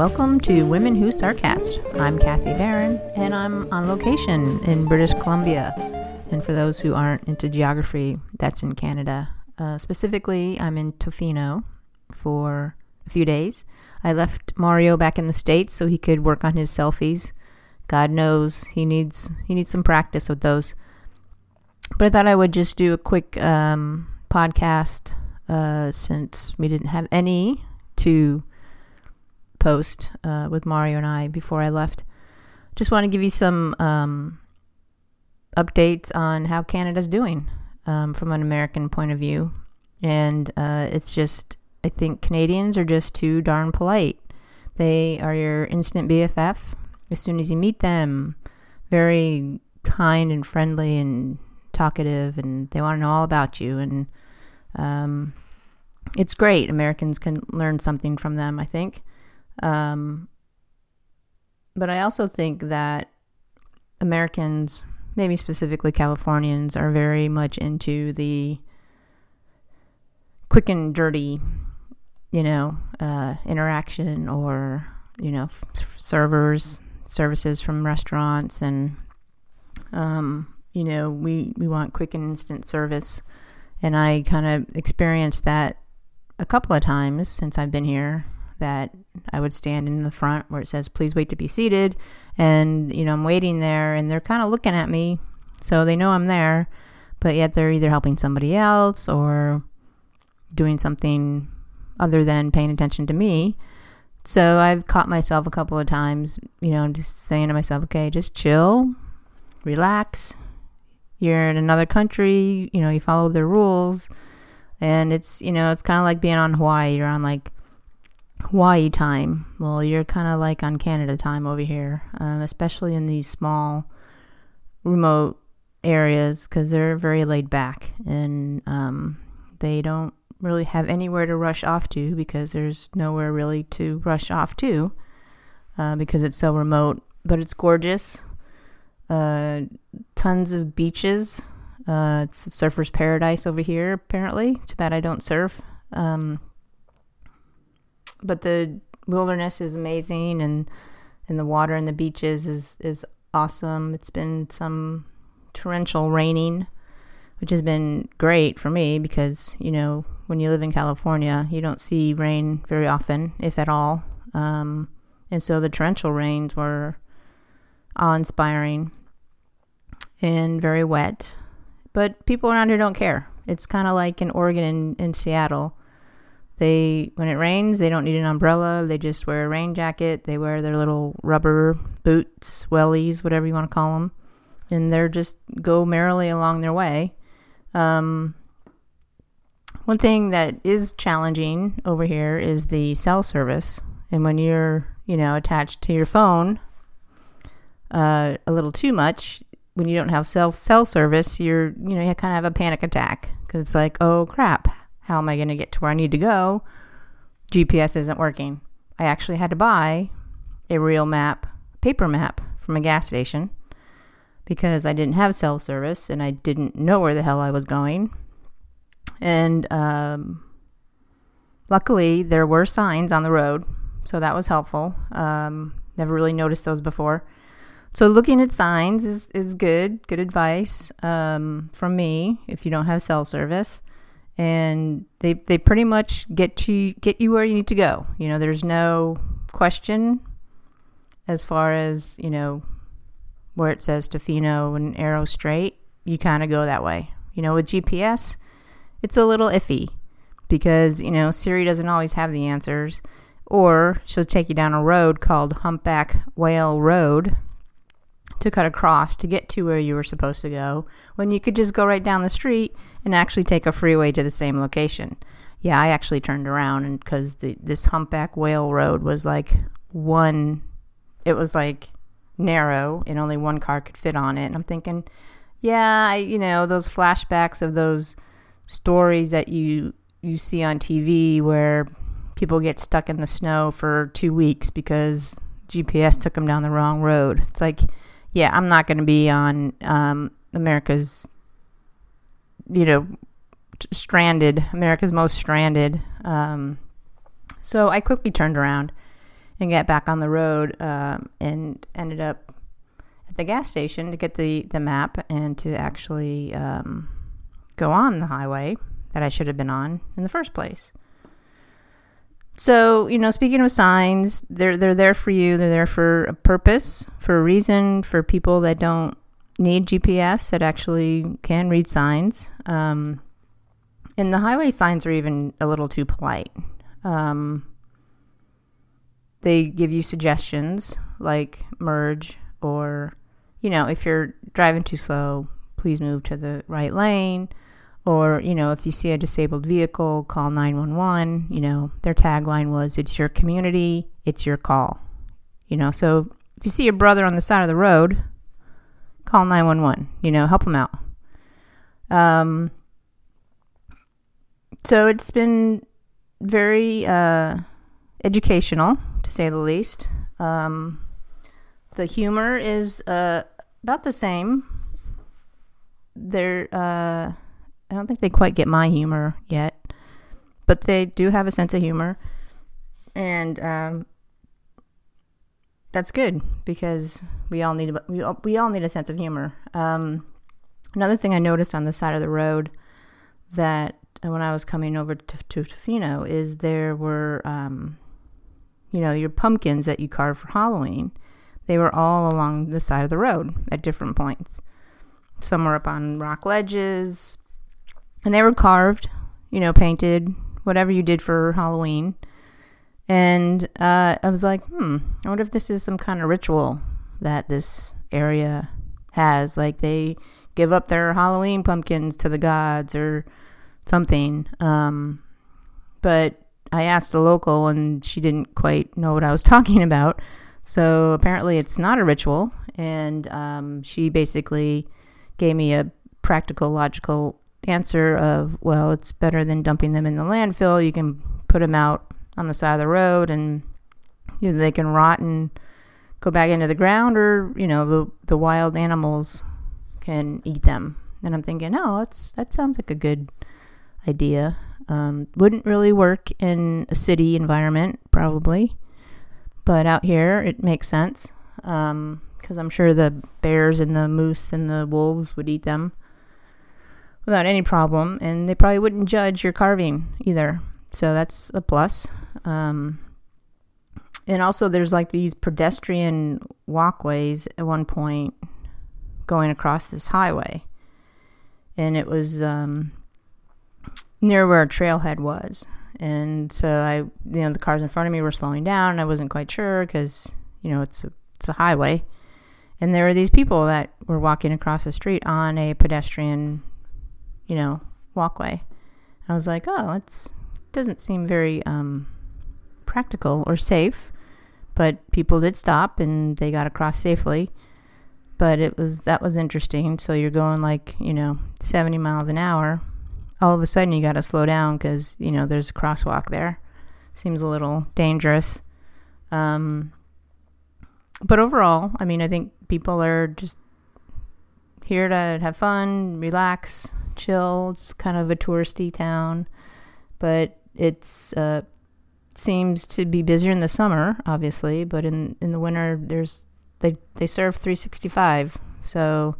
Welcome to Women Who Sarcast. I'm Kathy Barron, and I'm on location in British Columbia. And for those who aren't into geography, that's in Canada. Uh, specifically, I'm in Tofino for a few days. I left Mario back in the States so he could work on his selfies. God knows he needs he needs some practice with those. But I thought I would just do a quick um, podcast uh, since we didn't have any to post uh, with Mario and I before I left. Just want to give you some um, updates on how Canada's doing um, from an American point of view. And uh, it's just, I think Canadians are just too darn polite. They are your instant BFF as soon as you meet them. Very kind and friendly and talkative, and they want to know all about you. And um, it's great. Americans can learn something from them, I think. Um, but I also think that Americans, maybe specifically Californians, are very much into the quick and dirty, you know, uh, interaction or, you know, f- servers, services from restaurants. And, um, you know, we, we want quick and instant service. And I kind of experienced that a couple of times since I've been here that I would stand in the front where it says, please wait to be seated. And, you know, I'm waiting there and they're kind of looking at me. So they know I'm there, but yet they're either helping somebody else or doing something other than paying attention to me. So I've caught myself a couple of times, you know, just saying to myself, okay, just chill, relax. You're in another country, you know, you follow their rules. And it's, you know, it's kind of like being on Hawaii. You're on like Hawaii time. Well, you're kind of like on Canada time over here, um, especially in these small, remote areas because they're very laid back and um, they don't really have anywhere to rush off to because there's nowhere really to rush off to uh, because it's so remote. But it's gorgeous. Uh, tons of beaches. Uh, it's a surfer's paradise over here, apparently. Too bad I don't surf. Um, but the wilderness is amazing, and and the water and the beaches is is awesome. It's been some torrential raining, which has been great for me because you know when you live in California, you don't see rain very often, if at all. Um, and so the torrential rains were awe-inspiring and very wet. But people around here don't care. It's kind of like in Oregon and in Seattle. They when it rains, they don't need an umbrella. They just wear a rain jacket. They wear their little rubber boots, wellies, whatever you want to call them, and they're just go merrily along their way. Um, one thing that is challenging over here is the cell service, and when you're you know attached to your phone uh, a little too much, when you don't have cell cell service, you're you know you kind of have a panic attack because it's like oh crap, how am I going to get to where I need to go? GPS isn't working. I actually had to buy a real map, paper map from a gas station because I didn't have cell service and I didn't know where the hell I was going. And um, luckily, there were signs on the road, so that was helpful. Um, never really noticed those before. So looking at signs is, is good, good advice um, from me if you don't have cell service and they they pretty much get you get you where you need to go. You know, there's no question as far as you know where it says Tofino and Arrow straight. You kind of go that way. You know, with GPS, it's a little iffy because you know Siri doesn't always have the answers, or she'll take you down a road called Humpback Whale Road to cut across to get to where you were supposed to go when you could just go right down the street and actually take a freeway to the same location. Yeah, I actually turned around because this humpback whale road was like one, it was like narrow and only one car could fit on it. And I'm thinking, yeah, I, you know, those flashbacks of those stories that you you see on TV where people get stuck in the snow for two weeks because GPS took them down the wrong road. It's like, yeah, I'm not going to be on um, America's you know, stranded, America's Most Stranded. Um, so I quickly turned around and get back on the road um, and ended up at the gas station to get the, the map and to actually um, go on the highway that I should have been on in the first place. So, you know, speaking of signs, they're they're there for you. They're there for a purpose, for a reason, for people that don't need GPS that actually can read signs. Um, and the highway signs are even a little too polite. Um, they give you suggestions like merge or, you know, if you're driving too slow, please move to the right lane. Or, you know, if you see a disabled vehicle, call 911. You know, their tagline was, it's your community, it's your call. You know, so if you see your brother on the side of the road, call 911. You know, help him out. Um, so it's been very uh, educational, to say the least. Um, the humor is uh, about the same. They're, uh, I don't think they quite get my humor yet, but they do have a sense of humor, and um, that's good because we all need we all, we all need a sense of humor. Um, another thing I noticed on the side of the road that when I was coming over to, to Tofino is there were, um, you know, your pumpkins that you carve for Halloween. They were all along the side of the road at different points. Some were up on rock ledges, and they were carved, you know, painted, whatever you did for Halloween. And uh, I was like, hmm, I wonder if this is some kind of ritual that this area has. Like they give up their Halloween pumpkins to the gods or something. Um, but I asked a local, and she didn't quite know what I was talking about. So apparently, it's not a ritual. And um, she basically gave me a practical, logical answer of, well, it's better than dumping them in the landfill. You can put them out on the side of the road, and either they can rot and go back into the ground, or you know, the the wild animals can eat them. And I'm thinking, oh, that's that sounds like a good idea. Um, wouldn't really work in a city environment, probably, but out here it makes sense because um, I'm sure the bears and the moose and the wolves would eat them without any problem, and they probably wouldn't judge your carving either. So that's a plus. Um, and also, there's like these pedestrian walkways at one point going across this highway, and it was um, near where a trailhead was. And so I, you know, the cars in front of me were slowing down. And I wasn't quite sure because, you know, it's a, it's a highway. And there were these people that were walking across the street on a pedestrian, you know, walkway. I was like, oh, that's doesn't seem very um, practical or safe. But people did stop and they got across safely. But it was that was interesting. So you're going like you know 70 miles an hour all of a sudden you got to slow down because you know there's a crosswalk there. Seems a little dangerous. Um, but overall, I mean, I think people are just here to have fun, relax, chill. It's kind of a touristy town, but it's uh, seems to be busier in the summer, obviously. But in in the winter, there's they they serve 365, so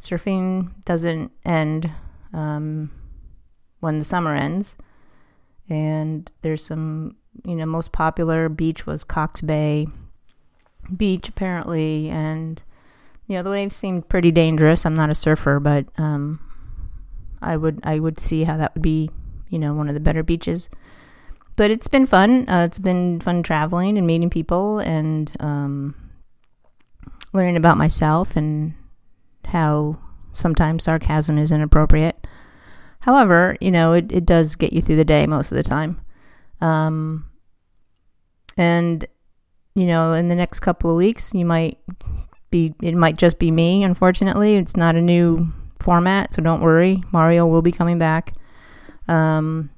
surfing doesn't end. Um, when the summer ends. And there's some, you know, most popular beach was Cox Bay Beach, apparently. And, you know, the waves seemed pretty dangerous. I'm not a surfer, but um, I would I would see how that would be, you know, one of the better beaches. But it's been fun. Uh, it's been fun traveling and meeting people and um, learning about myself and how sometimes sarcasm is inappropriate. However, you know, it, it does get you through the day most of the time. Um, and, you know, in the next couple of weeks, you might be, it might just be me, unfortunately. It's not a new format, so don't worry. Mario will be coming back. Um,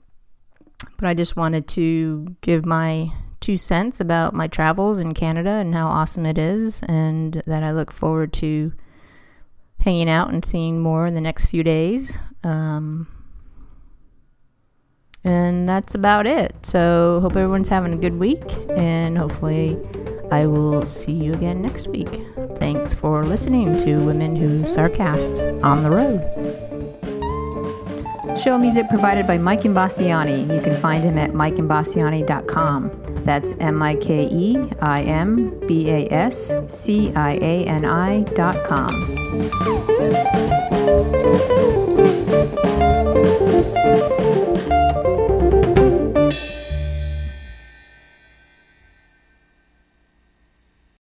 but I just wanted to give my two cents about my travels in Canada and how awesome it is, and that I look forward to hanging out and seeing more in the next few days. Um, and that's about it. So, hope everyone's having a good week, and hopefully, I will see you again next week. Thanks for listening to Women Who Sarcast on the Road. Show music provided by Mike Imbasciani. You can find him at mikeimbasciani.com. That's M I K E I M B A S C I A N I.com.